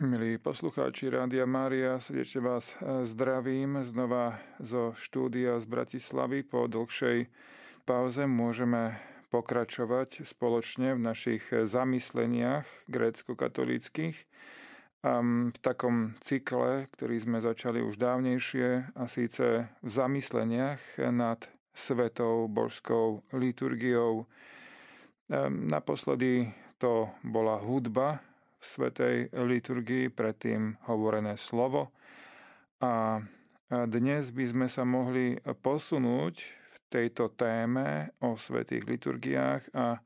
Milí poslucháči Rádia Mária, srdečne vás e, zdravím znova zo štúdia z Bratislavy. Po dlhšej pauze môžeme pokračovať spoločne v našich zamysleniach grécko-katolíckých v takom cykle, ktorý sme začali už dávnejšie a síce v zamysleniach nad svetou božskou liturgiou. Naposledy to bola hudba, v svetej liturgii, predtým hovorené slovo. A dnes by sme sa mohli posunúť v tejto téme o svetých liturgiách a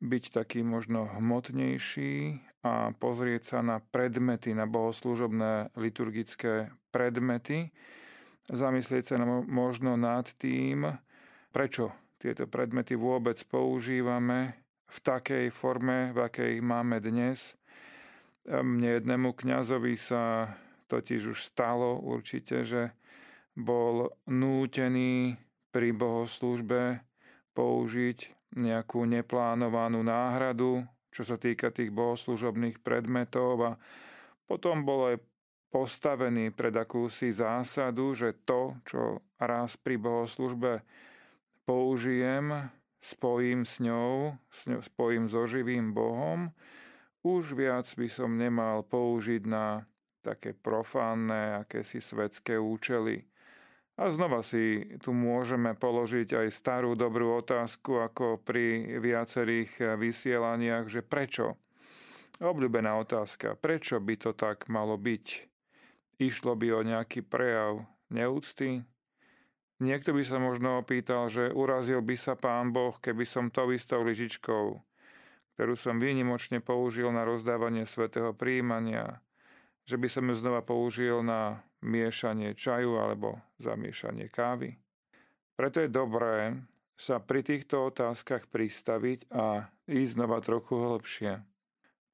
byť taký možno hmotnejší a pozrieť sa na predmety, na bohoslúžobné liturgické predmety, zamyslieť sa možno nad tým, prečo tieto predmety vôbec používame v takej forme, v akej máme dnes mne jednému kňazovi sa totiž už stalo určite, že bol nútený pri bohoslúžbe použiť nejakú neplánovanú náhradu, čo sa týka tých bohoslúžobných predmetov a potom bol aj postavený pred akúsi zásadu, že to, čo raz pri bohoslužbe použijem, spojím s ňou, spojím so živým Bohom už viac by som nemal použiť na také profánne, akési svetské účely. A znova si tu môžeme položiť aj starú dobrú otázku, ako pri viacerých vysielaniach, že prečo? Obľúbená otázka, prečo by to tak malo byť? Išlo by o nejaký prejav neúcty? Niekto by sa možno opýtal, že urazil by sa pán Boh, keby som to istou lyžičkou ktorú som výnimočne použil na rozdávanie svetého príjmania, že by som ju znova použil na miešanie čaju alebo zamiešanie kávy. Preto je dobré sa pri týchto otázkach pristaviť a ísť znova trochu hlbšie.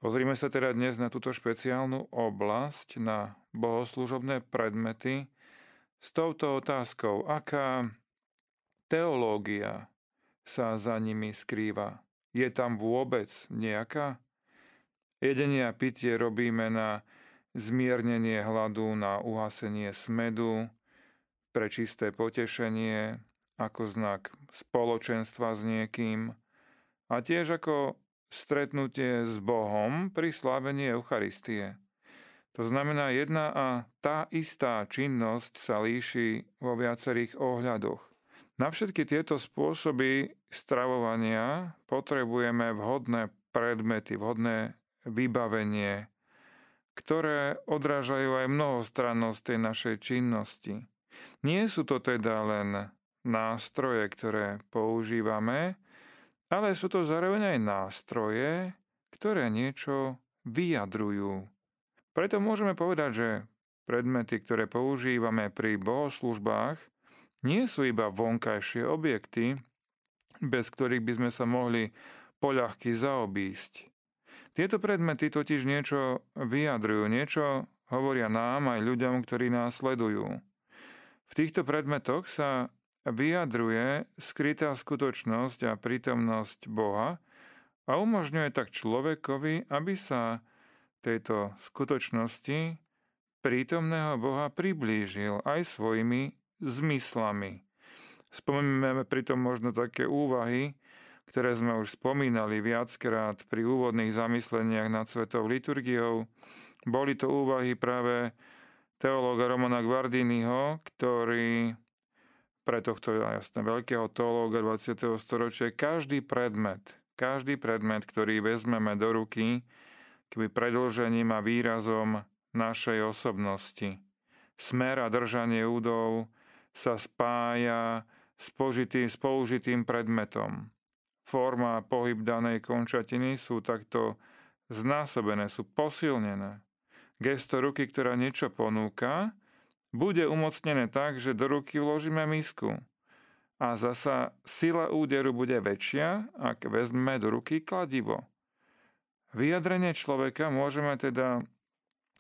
Pozrime sa teda dnes na túto špeciálnu oblasť, na bohoslužobné predmety, s touto otázkou, aká teológia sa za nimi skrýva. Je tam vôbec nejaká? Jedenie a pitie robíme na zmiernenie hladu, na uhasenie smedu, pre čisté potešenie, ako znak spoločenstva s niekým a tiež ako stretnutie s Bohom pri slávení Eucharistie. To znamená, jedna a tá istá činnosť sa líši vo viacerých ohľadoch. Na všetky tieto spôsoby stravovania potrebujeme vhodné predmety, vhodné vybavenie, ktoré odrážajú aj mnohostrannosť tej našej činnosti. Nie sú to teda len nástroje, ktoré používame, ale sú to zároveň aj nástroje, ktoré niečo vyjadrujú. Preto môžeme povedať, že predmety, ktoré používame pri bohoslužbách, nie sú iba vonkajšie objekty, bez ktorých by sme sa mohli poľahky zaobísť. Tieto predmety totiž niečo vyjadrujú, niečo hovoria nám aj ľuďom, ktorí nás sledujú. V týchto predmetoch sa vyjadruje skrytá skutočnosť a prítomnosť Boha a umožňuje tak človekovi, aby sa tejto skutočnosti prítomného Boha priblížil aj svojimi zmyslami. Spomíname pritom možno také úvahy, ktoré sme už spomínali viackrát pri úvodných zamysleniach nad svetou liturgiou. Boli to úvahy práve teológa Romana Guardiniho, ktorý pre tohto jasne veľkého teológa 20. storočia každý predmet, každý predmet, ktorý vezmeme do ruky, keby predlžením a výrazom našej osobnosti. Smer a držanie údov sa spája s, požitým, s použitým predmetom. Forma a pohyb danej končatiny sú takto znásobené, sú posilnené. Gesto ruky, ktorá niečo ponúka, bude umocnené tak, že do ruky vložíme misku. A zasa sila úderu bude väčšia, ak vezmeme do ruky kladivo. Vyjadrenie človeka môžeme teda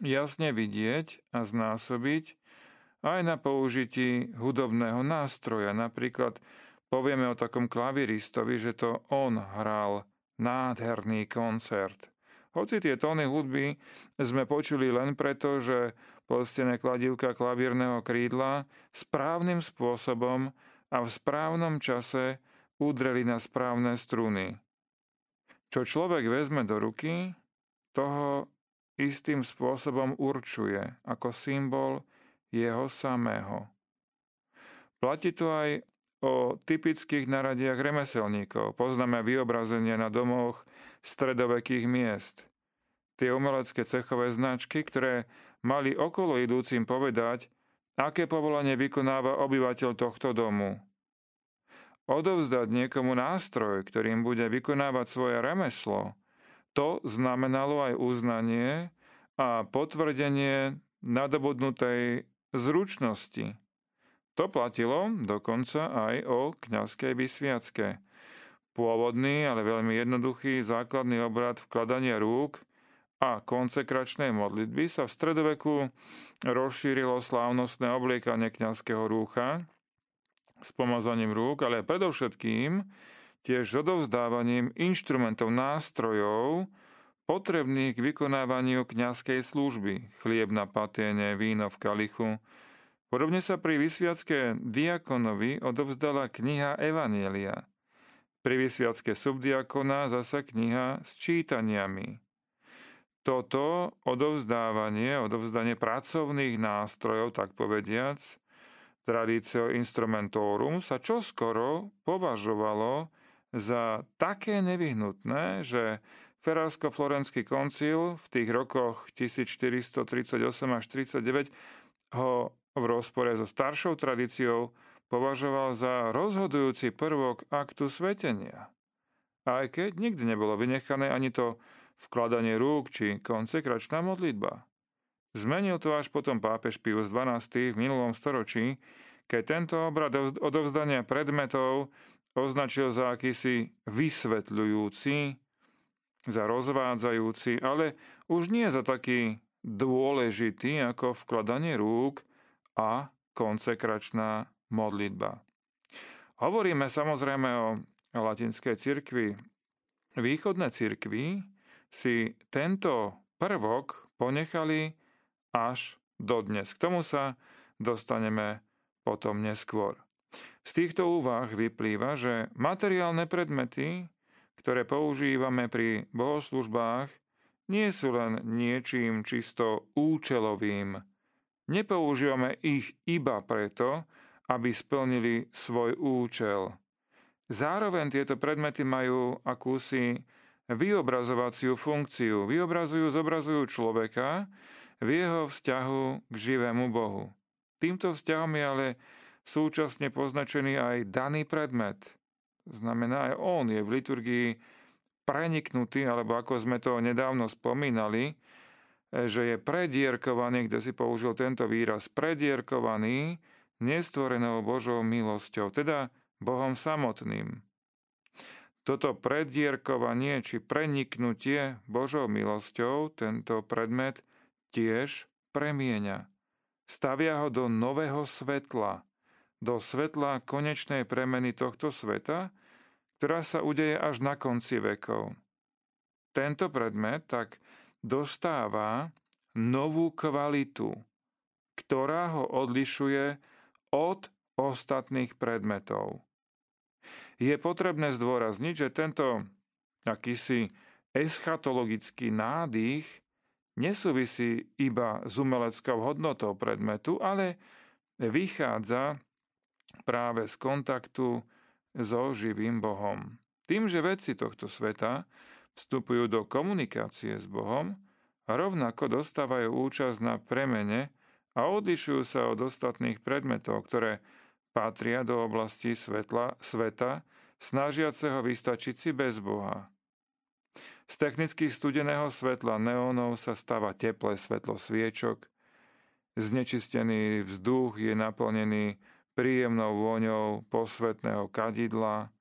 jasne vidieť a znásobiť aj na použití hudobného nástroja. Napríklad povieme o takom klaviristovi, že to on hral nádherný koncert. Hoci tie tóny hudby sme počuli len preto, že plstené kladivka klavírneho krídla správnym spôsobom a v správnom čase udreli na správne struny. Čo človek vezme do ruky, toho istým spôsobom určuje ako symbol jeho samého. Platí to aj o typických naradiach remeselníkov. Poznáme vyobrazenie na domoch stredovekých miest. Tie umelecké cechové značky, ktoré mali okolo idúcim povedať, aké povolanie vykonáva obyvateľ tohto domu. Odovzdať niekomu nástroj, ktorým bude vykonávať svoje remeslo, to znamenalo aj uznanie a potvrdenie nadobudnutej zručnosti. To platilo dokonca aj o kňazskej vysviacke. Pôvodný, ale veľmi jednoduchý základný obrad vkladania rúk a konsekračnej modlitby sa v stredoveku rozšírilo slávnostné obliekanie kňazského rúcha s pomazaním rúk, ale predovšetkým tiež odovzdávaním inštrumentov, nástrojov, potrebných k vykonávaniu kňazskej služby, chlieb na paténe, víno v kalichu, Podobne sa pri vysviacke diakonovi odovzdala kniha Evanielia. Pri vysviacke subdiakona zasa kniha s čítaniami. Toto odovzdávanie, odovzdanie pracovných nástrojov, tak povediac, tradício instrumentorum, sa čoskoro považovalo za také nevyhnutné, že Ferársko-Florenský koncil v tých rokoch 1438 až 39 ho v rozpore so staršou tradíciou považoval za rozhodujúci prvok aktu svetenia. Aj keď nikdy nebolo vynechané ani to vkladanie rúk či konsekračná modlitba. Zmenil to až potom pápež Pius XII v minulom storočí, keď tento obrad odovzdania predmetov označil za akýsi vysvetľujúci, za rozvádzajúci, ale už nie za taký dôležitý ako vkladanie rúk a konsekračná modlitba. Hovoríme samozrejme o latinskej cirkvi. Východné cirkvi si tento prvok ponechali až dodnes. K tomu sa dostaneme potom neskôr. Z týchto úvah vyplýva, že materiálne predmety, ktoré používame pri bohoslužbách, nie sú len niečím čisto účelovým, Nepoužívame ich iba preto, aby splnili svoj účel. Zároveň tieto predmety majú akúsi vyobrazovaciu funkciu. Vyobrazujú, zobrazujú človeka v jeho vzťahu k živému Bohu. Týmto vzťahom je ale súčasne poznačený aj daný predmet. Znamená, aj on je v liturgii preniknutý, alebo ako sme to nedávno spomínali, že je predierkovaný, kde si použil tento výraz, predierkovaný nestvorenou Božou milosťou, teda Bohom samotným. Toto predierkovanie či preniknutie Božou milosťou tento predmet tiež premieňa. Stavia ho do nového svetla, do svetla konečnej premeny tohto sveta, ktorá sa udeje až na konci vekov. Tento predmet tak dostáva novú kvalitu, ktorá ho odlišuje od ostatných predmetov. Je potrebné zdôrazniť, že tento akýsi eschatologický nádych nesúvisí iba s umeleckou hodnotou predmetu, ale vychádza práve z kontaktu so živým Bohom. Tým, že veci tohto sveta vstupujú do komunikácie s Bohom rovnako dostávajú účasť na premene a odlišujú sa od ostatných predmetov, ktoré patria do oblasti svetla, sveta, snažiaceho vystačiť si bez Boha. Z technicky studeného svetla neónov sa stáva teplé svetlo sviečok, znečistený vzduch je naplnený príjemnou vôňou posvetného kadidla,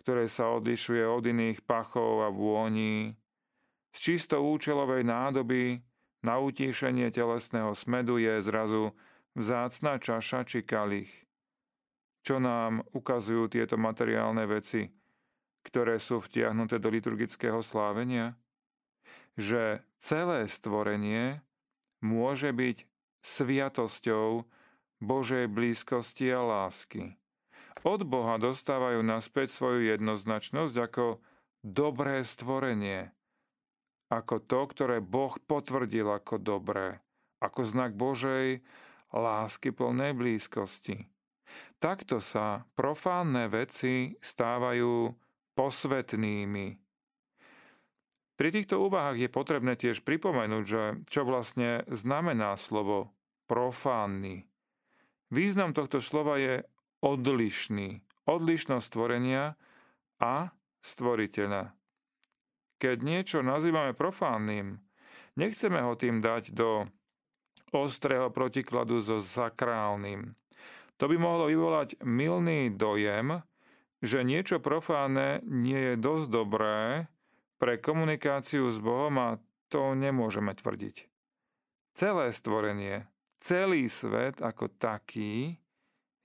ktoré sa odlišuje od iných pachov a vôní, z čisto účelovej nádoby na utíšenie telesného smedu je zrazu vzácna čaša či kalich. Čo nám ukazujú tieto materiálne veci, ktoré sú vtiahnuté do liturgického slávenia? že celé stvorenie môže byť sviatosťou Božej blízkosti a lásky. Od Boha dostávajú naspäť svoju jednoznačnosť ako dobré stvorenie, ako to, ktoré Boh potvrdil ako dobré, ako znak Božej lásky plnej blízkosti. Takto sa profánne veci stávajú posvetnými. Pri týchto úvahách je potrebné tiež pripomenúť, že čo vlastne znamená slovo profánny. Význam tohto slova je odlišný. Odlišnosť stvorenia a stvoriteľa. Keď niečo nazývame profánnym, nechceme ho tým dať do ostrého protikladu so sakrálnym. To by mohlo vyvolať milný dojem, že niečo profánne nie je dosť dobré pre komunikáciu s Bohom a to nemôžeme tvrdiť. Celé stvorenie, celý svet ako taký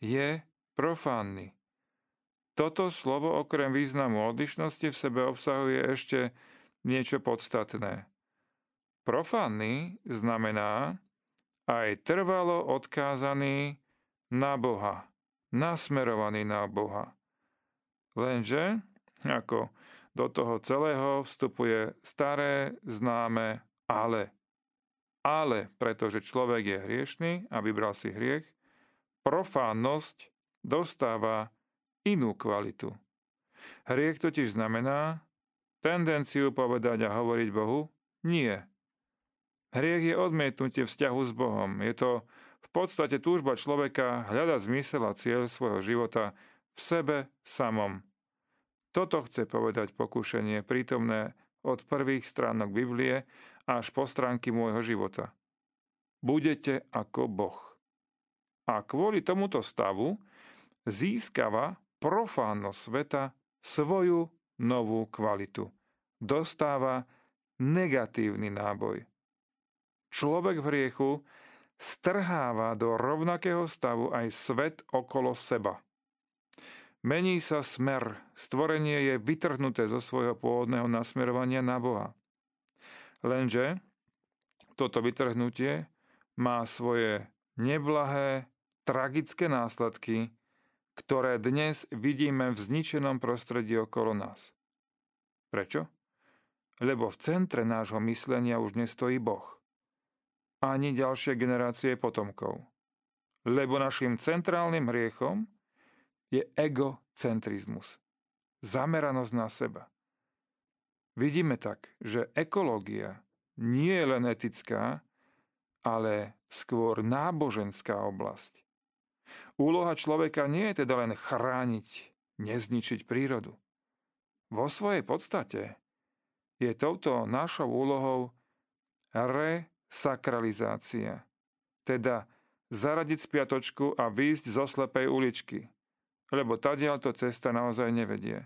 je profánny. Toto slovo okrem významu odlišnosti v sebe obsahuje ešte niečo podstatné. Profánny znamená aj trvalo odkázaný na Boha, nasmerovaný na Boha. Lenže, ako do toho celého vstupuje staré známe ale. Ale pretože človek je hriešný a vybral si hriech, profánnosť dostáva inú kvalitu. Hriech totiž znamená tendenciu povedať a hovoriť Bohu nie. Hriech je odmietnutie vzťahu s Bohom. Je to v podstate túžba človeka hľadať zmysel a cieľ svojho života v sebe samom. Toto chce povedať pokúšanie prítomné od prvých stránok Biblie až po stránky môjho života. Budete ako Boh. A kvôli tomuto stavu získava profánnosť sveta svoju novú kvalitu. Dostáva negatívny náboj. Človek v hriechu strháva do rovnakého stavu aj svet okolo seba. Mení sa smer, stvorenie je vytrhnuté zo svojho pôvodného nasmerovania na Boha. Lenže toto vytrhnutie má svoje neblahé, tragické následky, ktoré dnes vidíme v zničenom prostredí okolo nás. Prečo? Lebo v centre nášho myslenia už nestojí Boh ani ďalšie generácie potomkov. Lebo našim centrálnym hriechom je egocentrizmus. Zameranosť na seba. Vidíme tak, že ekológia nie je len etická, ale skôr náboženská oblasť. Úloha človeka nie je teda len chrániť, nezničiť prírodu. Vo svojej podstate je touto našou úlohou re sakralizácia. Teda zaradiť spiatočku a výjsť zo slepej uličky. Lebo tadiaľ cesta naozaj nevedie.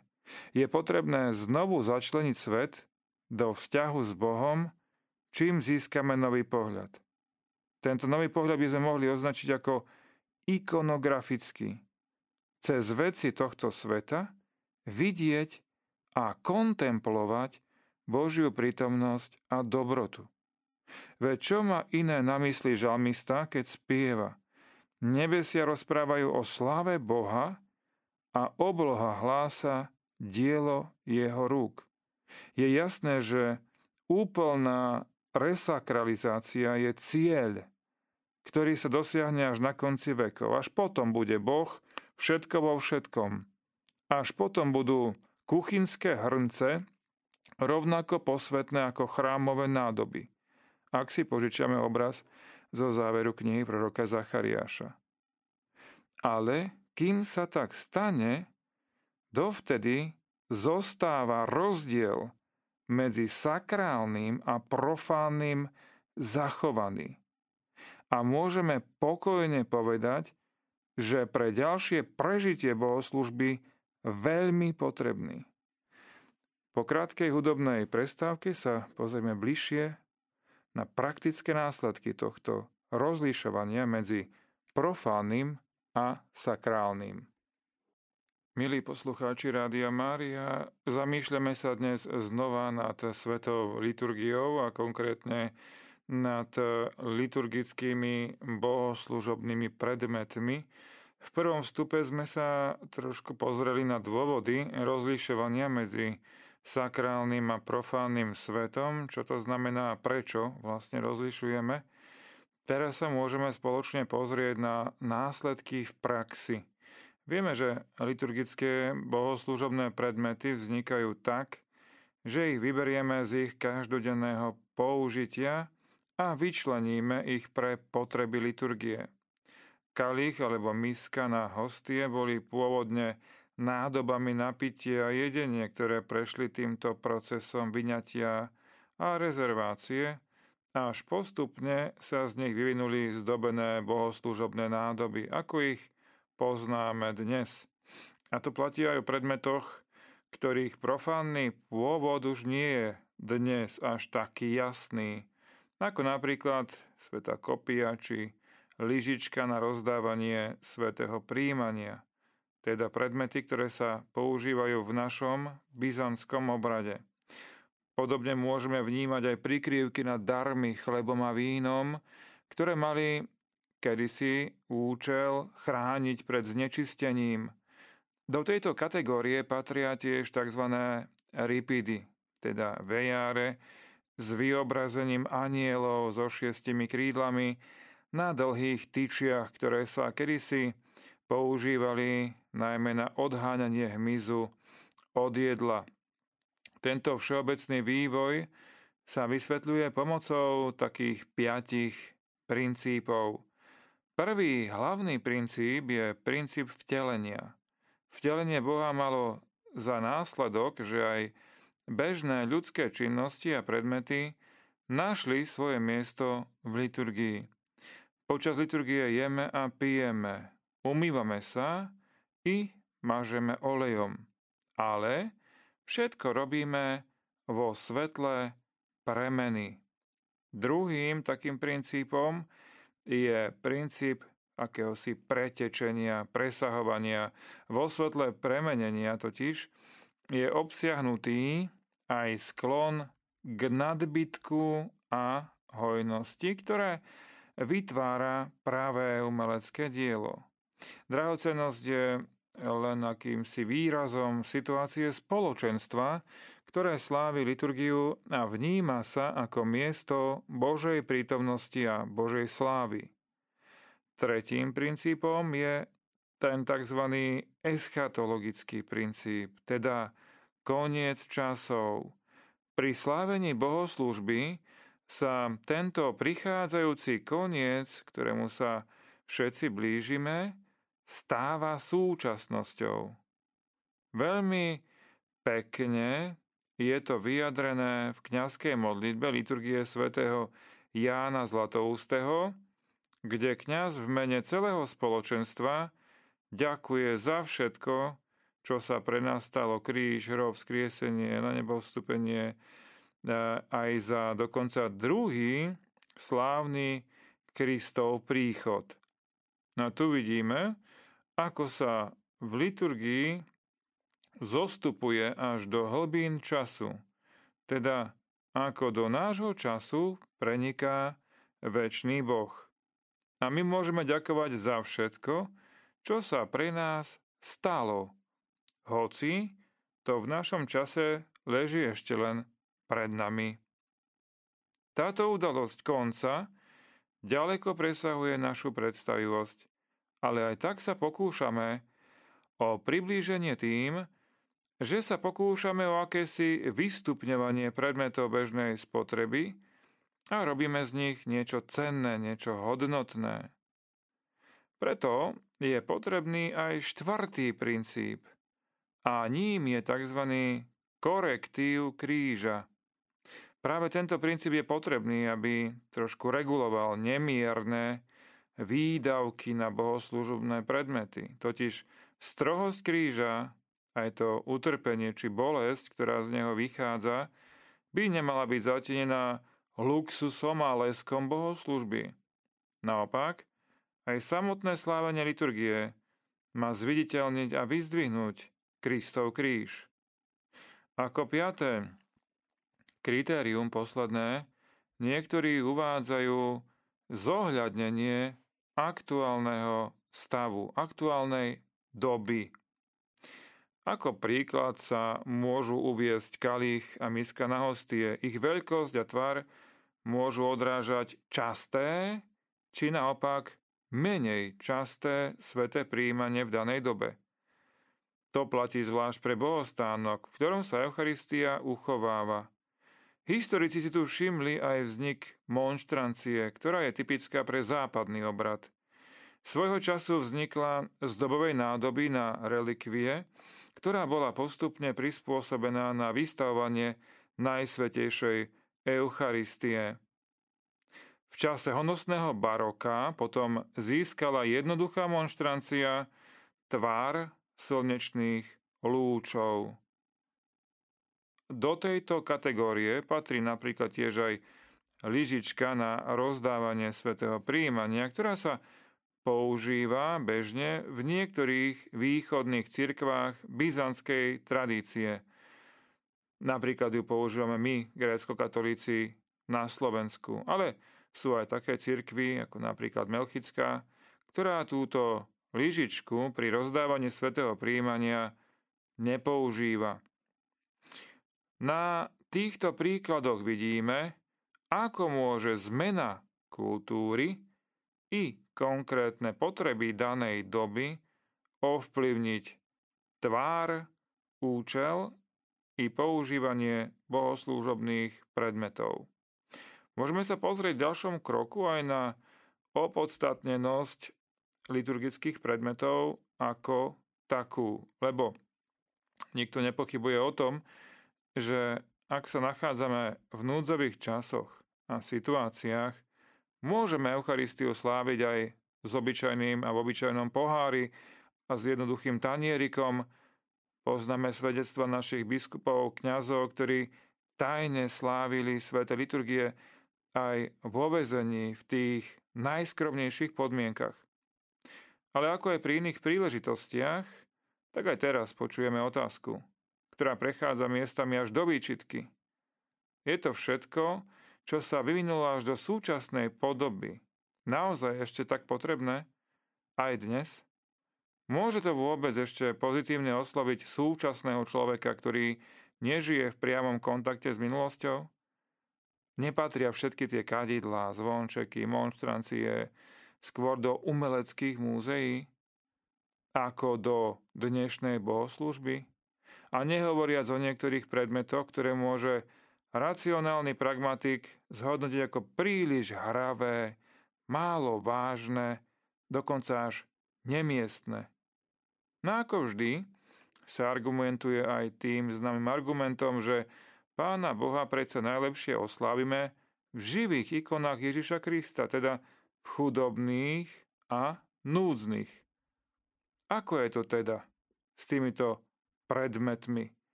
Je potrebné znovu začleniť svet do vzťahu s Bohom, čím získame nový pohľad. Tento nový pohľad by sme mohli označiť ako ikonografický. Cez veci tohto sveta vidieť a kontemplovať Božiu prítomnosť a dobrotu. Veď čo má iné na mysli žalmista, keď spieva? Nebesia rozprávajú o sláve Boha a obloha hlása dielo jeho rúk. Je jasné, že úplná resakralizácia je cieľ, ktorý sa dosiahne až na konci vekov. Až potom bude Boh všetko vo všetkom. Až potom budú kuchynské hrnce rovnako posvetné ako chrámové nádoby ak si požičiame obraz zo záveru knihy proroka Zachariáša. Ale kým sa tak stane, dovtedy zostáva rozdiel medzi sakrálnym a profánnym zachovaný. A môžeme pokojne povedať, že pre ďalšie prežitie bohoslužby veľmi potrebný. Po krátkej hudobnej prestávke sa pozrieme bližšie na praktické následky tohto rozlišovania medzi profánnym a sakrálnym. Milí poslucháči Rádia Mária, zamýšľame sa dnes znova nad svetou liturgiou a konkrétne nad liturgickými bohoslužobnými predmetmi. V prvom vstupe sme sa trošku pozreli na dôvody rozlišovania medzi sakrálnym a profánnym svetom, čo to znamená a prečo vlastne rozlišujeme. Teraz sa môžeme spoločne pozrieť na následky v praxi – Vieme, že liturgické bohoslúžobné predmety vznikajú tak, že ich vyberieme z ich každodenného použitia a vyčleníme ich pre potreby liturgie. Kalich alebo miska na hostie boli pôvodne nádobami napitia a jedenie, ktoré prešli týmto procesom vyňatia a rezervácie, až postupne sa z nich vyvinuli zdobené bohoslúžobné nádoby, ako ich poznáme dnes. A to platí aj o predmetoch, ktorých profánny pôvod už nie je dnes až taký jasný, ako napríklad sveta kopia či lyžička na rozdávanie svetého príjmania, teda predmety, ktoré sa používajú v našom byzantskom obrade. Podobne môžeme vnímať aj prikrývky na darmy chlebom a vínom, ktoré mali kedysi účel chrániť pred znečistením. Do tejto kategórie patria tiež tzv. ripidy, teda vejáre s vyobrazením anielov so šiestimi krídlami na dlhých tyčiach, ktoré sa kedysi používali najmä na odháňanie hmyzu od jedla. Tento všeobecný vývoj sa vysvetľuje pomocou takých piatich princípov. Prvý hlavný princíp je princíp vtelenia. Vtelenie Boha malo za následok, že aj bežné ľudské činnosti a predmety našli svoje miesto v liturgii. Počas liturgie jeme a pijeme, umývame sa i mažeme olejom. Ale všetko robíme vo svetle premeny. Druhým takým princípom je princíp akéhosi pretečenia, presahovania. Vo svetle premenenia totiž je obsiahnutý aj sklon k nadbytku a hojnosti, ktoré vytvára práve umelecké dielo. Drahocenosť je len akýmsi výrazom situácie spoločenstva, ktoré slávi liturgiu a vníma sa ako miesto Božej prítomnosti a Božej slávy. Tretím princípom je ten tzv. eschatologický princíp, teda koniec časov. Pri slávení bohoslúžby sa tento prichádzajúci koniec, ktorému sa všetci blížime, stáva súčasnosťou. Veľmi pekne je to vyjadrené v kňazskej modlitbe liturgie svätého Jána Zlatoústeho, kde kňaz v mene celého spoločenstva ďakuje za všetko, čo sa pre nás stalo, kríž, hrob, skriesenie, na nebo vstupenie, e, aj za dokonca druhý slávny Kristov príchod. No tu vidíme, ako sa v liturgii zostupuje až do hlbín času, teda ako do nášho času preniká väčší Boh. A my môžeme ďakovať za všetko, čo sa pre nás stalo, hoci to v našom čase leží ešte len pred nami. Táto udalosť konca ďaleko presahuje našu predstavivosť, ale aj tak sa pokúšame o priblíženie tým, že sa pokúšame o akési vystupňovanie predmetov bežnej spotreby a robíme z nich niečo cenné, niečo hodnotné. Preto je potrebný aj štvrtý princíp a ním je tzv. korektív kríža. Práve tento princíp je potrebný, aby trošku reguloval nemierne výdavky na bohoslúžobné predmety. Totiž strohosť kríža aj to utrpenie či bolesť, ktorá z neho vychádza, by nemala byť zatenená luxusom a leskom bohoslužby. Naopak, aj samotné slávenie liturgie má zviditeľniť a vyzdvihnúť Kristov kríž. Ako piaté, kritérium posledné, niektorí uvádzajú zohľadnenie aktuálneho stavu, aktuálnej doby. Ako príklad sa môžu uviesť kalich a miska na hostie. Ich veľkosť a tvar môžu odrážať časté, či naopak menej časté sveté príjmanie v danej dobe. To platí zvlášť pre bohostánok, v ktorom sa Eucharistia uchováva. Historici si tu všimli aj vznik monštrancie, ktorá je typická pre západný obrad. Svojho času vznikla z dobovej nádoby na relikvie, ktorá bola postupne prispôsobená na vystavovanie Najsvetejšej Eucharistie. V čase honosného baroka potom získala jednoduchá monštrancia tvár slnečných lúčov. Do tejto kategórie patrí napríklad tiež aj lyžička na rozdávanie svätého príjmania, ktorá sa používa bežne v niektorých východných cirkvách byzantskej tradície. Napríklad ju používame my, grécko-katolíci, na Slovensku. Ale sú aj také cirkvy, ako napríklad Melchická, ktorá túto lyžičku pri rozdávaní svetého príjmania nepoužíva. Na týchto príkladoch vidíme, ako môže zmena kultúry i konkrétne potreby danej doby ovplyvniť tvár, účel i používanie bohoslúžobných predmetov. Môžeme sa pozrieť v ďalšom kroku aj na opodstatnenosť liturgických predmetov ako takú, lebo nikto nepochybuje o tom, že ak sa nachádzame v núdzových časoch a situáciách, môžeme Eucharistiu sláviť aj s obyčajným a v obyčajnom pohári a s jednoduchým tanierikom. Poznáme svedectva našich biskupov, kňazov, ktorí tajne slávili sveté liturgie aj vo vezení v tých najskromnejších podmienkach. Ale ako aj pri iných príležitostiach, tak aj teraz počujeme otázku, ktorá prechádza miestami až do výčitky. Je to všetko, čo sa vyvinulo až do súčasnej podoby, naozaj ešte tak potrebné? Aj dnes? Môže to vôbec ešte pozitívne osloviť súčasného človeka, ktorý nežije v priamom kontakte s minulosťou? nepatria všetky tie kadidlá, zvončeky, monštrancie skôr do umeleckých múzeí ako do dnešnej bohoslužby? A nehovoriac o niektorých predmetoch, ktoré môže racionálny pragmatik zhodnotiť ako príliš hravé, málo vážne, dokonca až nemiestne. No ako vždy sa argumentuje aj tým známym argumentom, že Pána Boha predsa najlepšie oslávime v živých ikonách Ježiša Krista, teda v chudobných a núdznych. Ako je to teda s týmito predmetmi?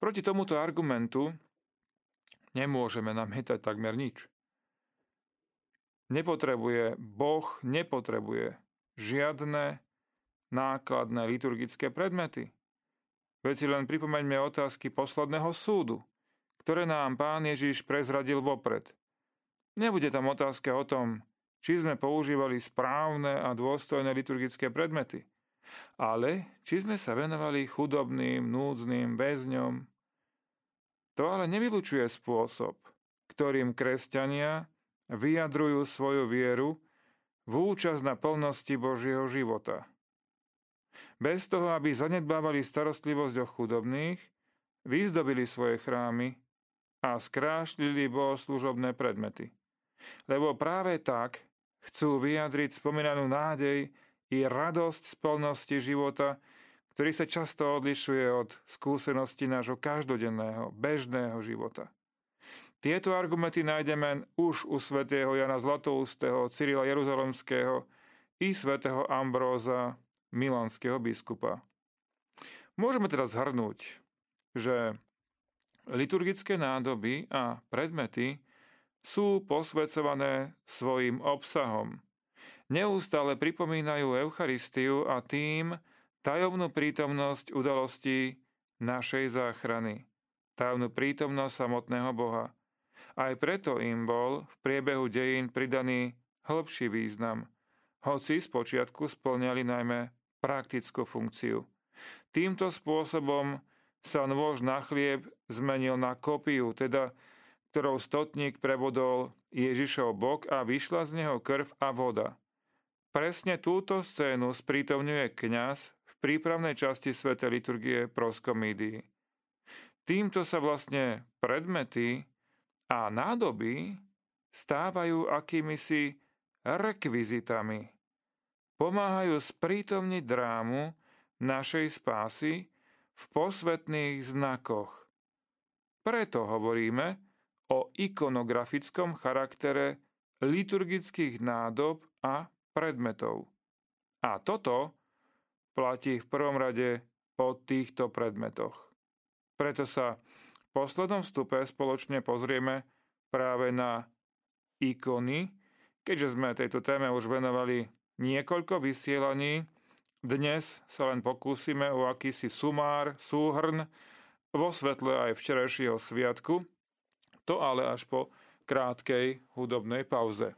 Proti tomuto argumentu nemôžeme namietať takmer nič. Nepotrebuje, Boh nepotrebuje žiadne nákladné liturgické predmety. Veď si len pripomeňme otázky posledného súdu ktoré nám pán Ježiš prezradil vopred. Nebude tam otázka o tom, či sme používali správne a dôstojné liturgické predmety, ale či sme sa venovali chudobným, núdznym, väzňom. To ale nevylučuje spôsob, ktorým kresťania vyjadrujú svoju vieru v účasť na plnosti Božieho života. Bez toho, aby zanedbávali starostlivosť o chudobných, vyzdobili svoje chrámy a skrášlili bohoslužobné predmety. Lebo práve tak chcú vyjadriť spomínanú nádej i radosť z plnosti života, ktorý sa často odlišuje od skúsenosti nášho každodenného, bežného života. Tieto argumenty nájdeme už u svätého Jana Zlatoustého, Cyrila Jeruzalemského i svätého Ambróza, milanského biskupa. Môžeme teda zhrnúť, že Liturgické nádoby a predmety sú posvedcované svojim obsahom, neustále pripomínajú Eucharistiu a tým tajomnú prítomnosť udalostí našej záchrany, tajomnú prítomnosť samotného Boha. Aj preto im bol v priebehu dejín pridaný hĺbší význam, hoci z počiatku splňali najmä praktickú funkciu. Týmto spôsobom sa nôž na chlieb zmenil na kopiu, teda ktorou stotník prebodol Ježišov bok a vyšla z neho krv a voda. Presne túto scénu sprítomňuje kňaz prípravnej časti Sv. liturgie proskomídii. Týmto sa vlastne predmety a nádoby stávajú akýmisi rekvizitami. Pomáhajú sprítomniť drámu našej spásy v posvetných znakoch. Preto hovoríme o ikonografickom charaktere liturgických nádob a predmetov. A toto platí v prvom rade o týchto predmetoch. Preto sa v poslednom vstupe spoločne pozrieme práve na ikony, keďže sme tejto téme už venovali niekoľko vysielaní. Dnes sa len pokúsime o akýsi sumár, súhrn vo svetle aj včerajšieho sviatku, to ale až po krátkej hudobnej pauze.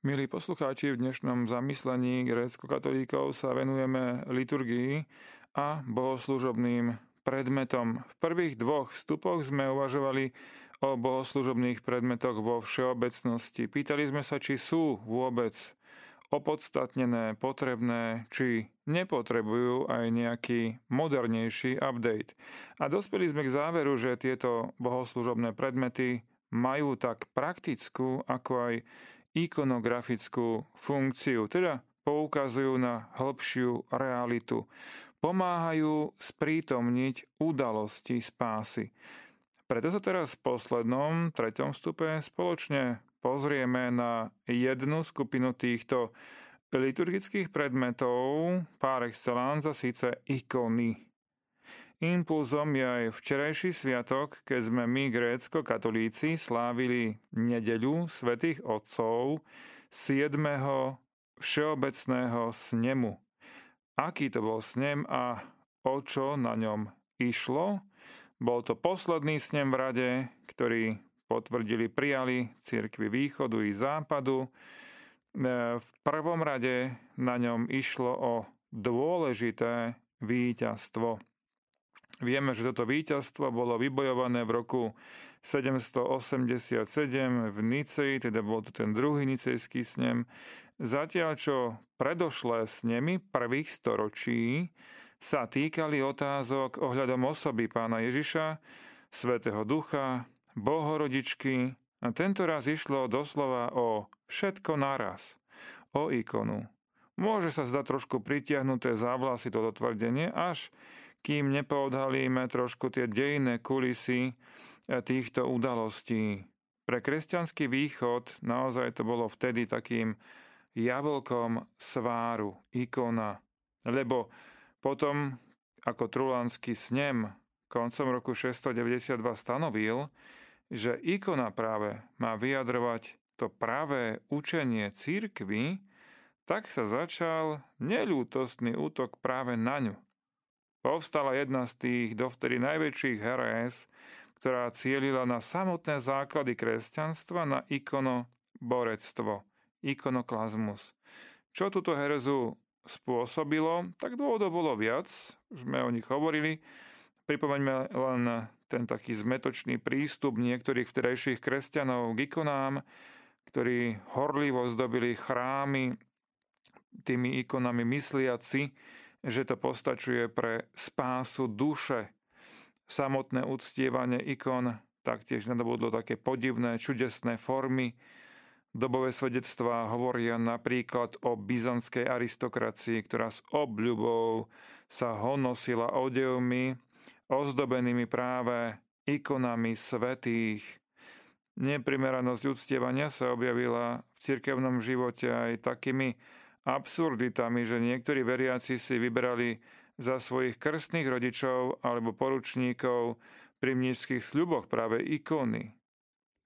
Milí poslucháči, v dnešnom zamyslení grécko-katolíkov sa venujeme liturgii a bohoslužobným predmetom. V prvých dvoch vstupoch sme uvažovali o bohoslužobných predmetoch vo všeobecnosti. Pýtali sme sa, či sú vôbec opodstatnené, potrebné, či nepotrebujú aj nejaký modernejší update. A dospeli sme k záveru, že tieto bohoslužobné predmety majú tak praktickú, ako aj ikonografickú funkciu, teda poukazujú na hĺbšiu realitu. Pomáhajú sprítomniť udalosti spásy. Preto sa teraz v poslednom, treťom stupe spoločne pozrieme na jednu skupinu týchto liturgických predmetov par excellence a síce ikony. Impulzom je aj včerajší sviatok, keď sme my, grécko-katolíci, slávili nedeľu svätých Otcov 7. všeobecného snemu. Aký to bol snem a o čo na ňom išlo? Bol to posledný snem v rade, ktorý potvrdili, prijali cirkvi východu i západu. E, v prvom rade na ňom išlo o dôležité víťazstvo Vieme, že toto víťazstvo bolo vybojované v roku 787 v Nicei, teda bol to ten druhý nicejský snem, zatiaľ čo predošlé snemy prvých storočí sa týkali otázok ohľadom osoby pána Ježiša, Svetého Ducha, Bohorodičky a tento raz išlo doslova o všetko naraz, o ikonu. Môže sa zdať trošku pritiahnuté závlasy toto tvrdenie, až kým nepoodhalíme trošku tie dejné kulisy eh, týchto udalostí. Pre kresťanský východ naozaj to bolo vtedy takým jablkom sváru, ikona. Lebo potom, ako Trulanský snem koncom roku 692 stanovil, že ikona práve má vyjadrovať to pravé učenie církvy, tak sa začal neľútostný útok práve na ňu povstala jedna z tých dovtedy najväčších herés, ktorá cielila na samotné základy kresťanstva, na ikonoborectvo, ikonoklazmus. Čo túto herezu spôsobilo, tak dôvodov bolo viac, už sme o nich hovorili. Pripomeňme len ten taký zmetočný prístup niektorých vtedajších kresťanov k ikonám, ktorí horlivo zdobili chrámy tými ikonami mysliaci, že to postačuje pre spásu duše. Samotné uctievanie ikon taktiež nadobudlo také podivné, čudesné formy. Dobové svedectvá hovoria napríklad o byzantskej aristokracii, ktorá s obľubou sa honosila odevmi, ozdobenými práve ikonami svetých. Neprimeranosť uctievania sa objavila v cirkevnom živote aj takými absurditami, že niektorí veriaci si vyberali za svojich krstných rodičov alebo poručníkov pri mnížských sľuboch práve ikony.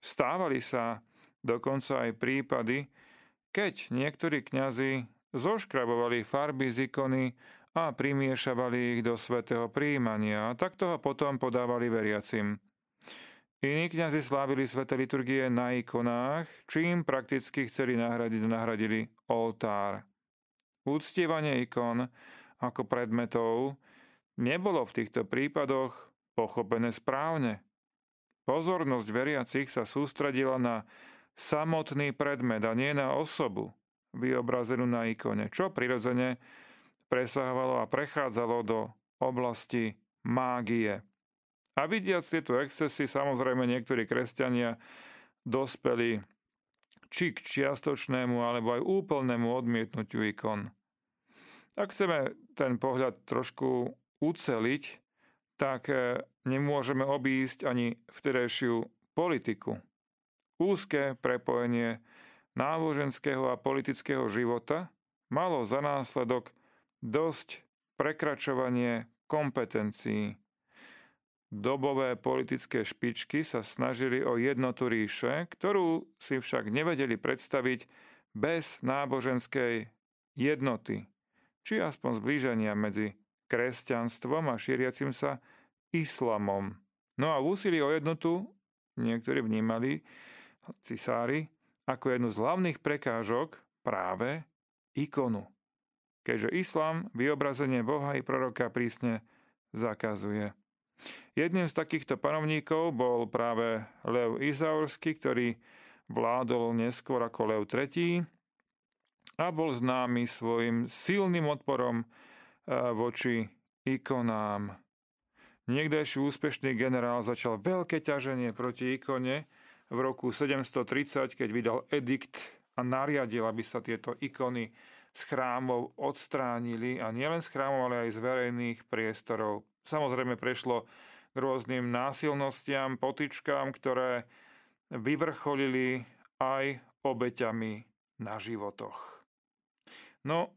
Stávali sa dokonca aj prípady, keď niektorí kňazi zoškrabovali farby z ikony a primiešavali ich do svätého príjmania a takto ho potom podávali veriacim. Iní kňazi slávili sveté liturgie na ikonách, čím prakticky chceli nahradiť, nahradili oltár. Úctievanie ikon ako predmetov nebolo v týchto prípadoch pochopené správne. Pozornosť veriacich sa sústredila na samotný predmet a nie na osobu, vyobrazenú na ikone, čo prirodzene presahovalo a prechádzalo do oblasti mágie. A vidiac tieto excesy, samozrejme niektorí kresťania dospeli či k čiastočnému alebo aj úplnému odmietnutiu ikon. Ak chceme ten pohľad trošku uceliť, tak eh, nemôžeme obísť ani vtedajšiu politiku. Úzke prepojenie náboženského a politického života malo za následok dosť prekračovanie kompetencií. Dobové politické špičky sa snažili o jednotu ríše, ktorú si však nevedeli predstaviť bez náboženskej jednoty, či aspoň zblíženia medzi kresťanstvom a šíriacim sa islamom. No a v úsilí o jednotu niektorí vnímali cisári ako jednu z hlavných prekážok práve ikonu keďže islám vyobrazenie Boha i proroka prísne zakazuje. Jedným z takýchto panovníkov bol práve Lev Izaurský, ktorý vládol neskôr ako Lev III a bol známy svojim silným odporom e, voči ikonám. Niekdejší úspešný generál začal veľké ťaženie proti ikone v roku 730, keď vydal edikt a nariadil, aby sa tieto ikony z chrámov odstránili a nielen z chrámov, ale aj z verejných priestorov. Samozrejme prešlo k rôznym násilnostiam, potičkám, ktoré vyvrcholili aj obeťami na životoch. No,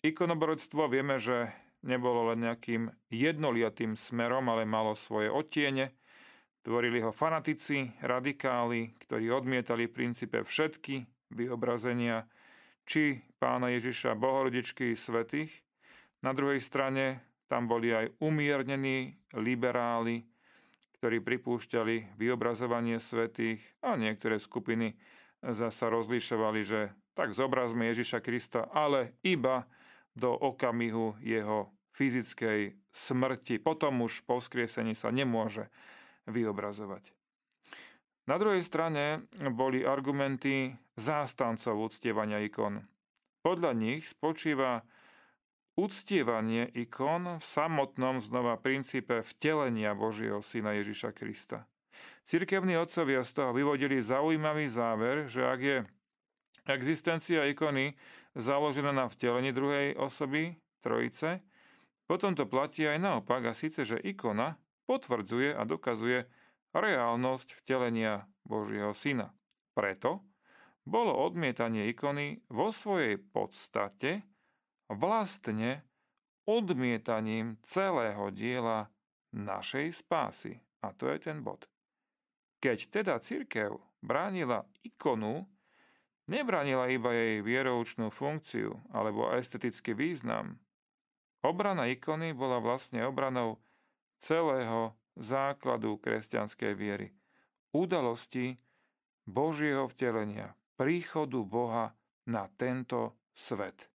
ikonoborectvo vieme, že nebolo len nejakým jednoliatým smerom, ale malo svoje odtiene. Tvorili ho fanatici, radikáli, ktorí odmietali v princípe všetky vyobrazenia či pána Ježiša Bohorodičky svetých. Na druhej strane tam boli aj umiernení liberáli, ktorí pripúšťali vyobrazovanie svetých a niektoré skupiny zasa rozlišovali, že tak zobrazme Ježiša Krista, ale iba do okamihu jeho fyzickej smrti. Potom už po vzkriesení sa nemôže vyobrazovať. Na druhej strane boli argumenty zástancov uctievania ikon. Podľa nich spočíva uctievanie ikon v samotnom znova princípe vtelenia Božieho Syna Ježiša Krista. Cirkevní otcovia z toho vyvodili zaujímavý záver, že ak je existencia ikony založená na vtelení druhej osoby, trojice, potom to platí aj naopak a síce, že ikona potvrdzuje a dokazuje reálnosť vtelenia Božieho Syna. Preto bolo odmietanie ikony vo svojej podstate vlastne odmietaním celého diela našej spásy. A to je ten bod. Keď teda církev bránila ikonu, nebránila iba jej vieroučnú funkciu alebo estetický význam. Obrana ikony bola vlastne obranou celého základu kresťanskej viery. Udalosti Božieho vtelenia, príchodu Boha na tento svet.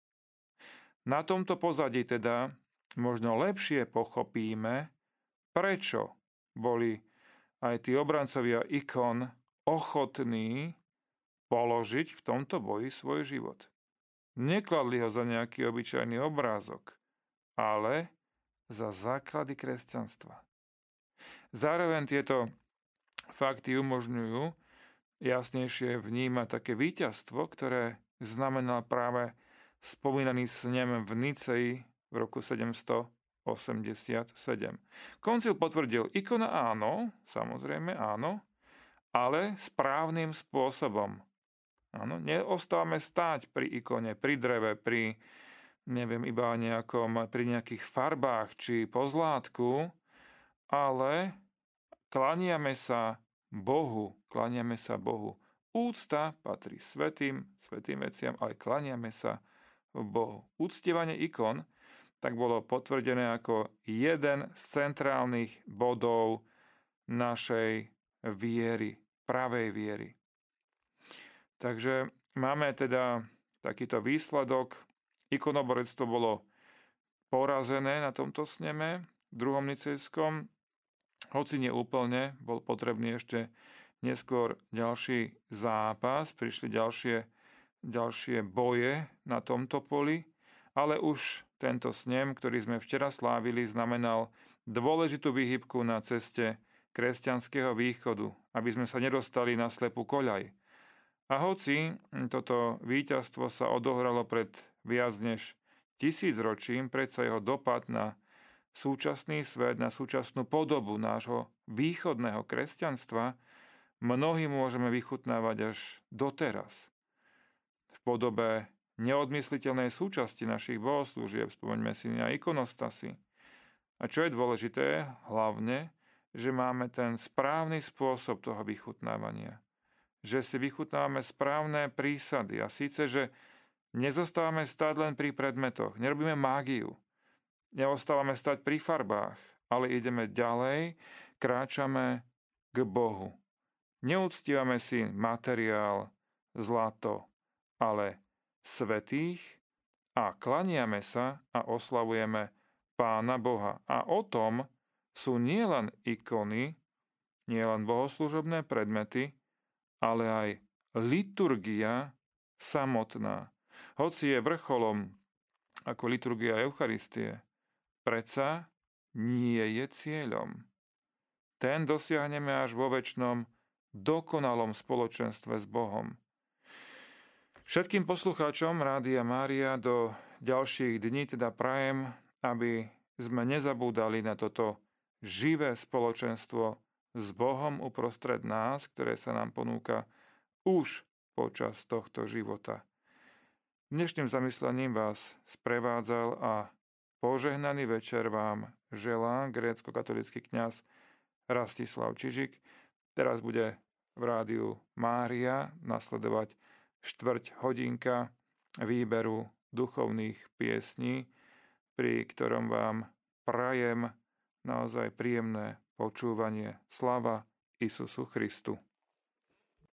Na tomto pozadí teda možno lepšie pochopíme, prečo boli aj tí obrancovia ikon ochotní položiť v tomto boji svoj život. Nekladli ho za nejaký obyčajný obrázok, ale za základy kresťanstva. Zároveň tieto fakty umožňujú jasnejšie vnímať také víťazstvo, ktoré znamenal práve spomínaný snem v Niceji v roku 787. Koncil potvrdil, ikona áno, samozrejme áno, ale správnym spôsobom. Áno, neostávame stáť pri ikone, pri dreve, pri neviem, iba nejakom, pri nejakých farbách či pozlátku, ale klaniame sa Bohu, klaniame sa Bohu Úcta patrí svetým, svetým veciam, ale klaniame sa Bohu. Úctievanie ikon tak bolo potvrdené ako jeden z centrálnych bodov našej viery, pravej viery. Takže máme teda takýto výsledok. Ikonoborectvo bolo porazené na tomto sneme, druhom nicejskom, hoci neúplne, bol potrebný ešte neskôr ďalší zápas, prišli ďalšie, ďalšie boje na tomto poli, ale už tento snem, ktorý sme včera slávili, znamenal dôležitú výhybku na ceste kresťanského východu, aby sme sa nedostali na slepú koľaj. A hoci toto víťazstvo sa odohralo pred viac než tisíc ročím, predsa jeho dopad na súčasný svet, na súčasnú podobu nášho východného kresťanstva, mnohí môžeme vychutnávať až doteraz. Podobe neodmysliteľnej súčasti našich bohoslúžieb, spomeňme si na ikonostasy. A čo je dôležité, hlavne, že máme ten správny spôsob toho vychutnávania. Že si vychutnávame správne prísady a síce, že nezostávame stať len pri predmetoch, nerobíme mágiu, neostávame stať pri farbách, ale ideme ďalej, kráčame k Bohu. Neúctívame si materiál, zlato, ale svetých a klaniame sa a oslavujeme Pána Boha. A o tom sú nielen ikony, nielen bohoslužobné predmety, ale aj liturgia samotná. Hoci je vrcholom ako liturgia Eucharistie, predsa nie je cieľom. Ten dosiahneme až vo väčšnom dokonalom spoločenstve s Bohom. Všetkým poslucháčom Rádia Mária do ďalších dní teda prajem, aby sme nezabúdali na toto živé spoločenstvo s Bohom uprostred nás, ktoré sa nám ponúka už počas tohto života. Dnešným zamyslením vás sprevádzal a požehnaný večer vám želá grécko-katolický kňaz Rastislav Čižik. Teraz bude v rádiu Mária nasledovať štvrť hodinka výberu duchovných piesní, pri ktorom vám prajem naozaj príjemné počúvanie. Slava Isusu Christu.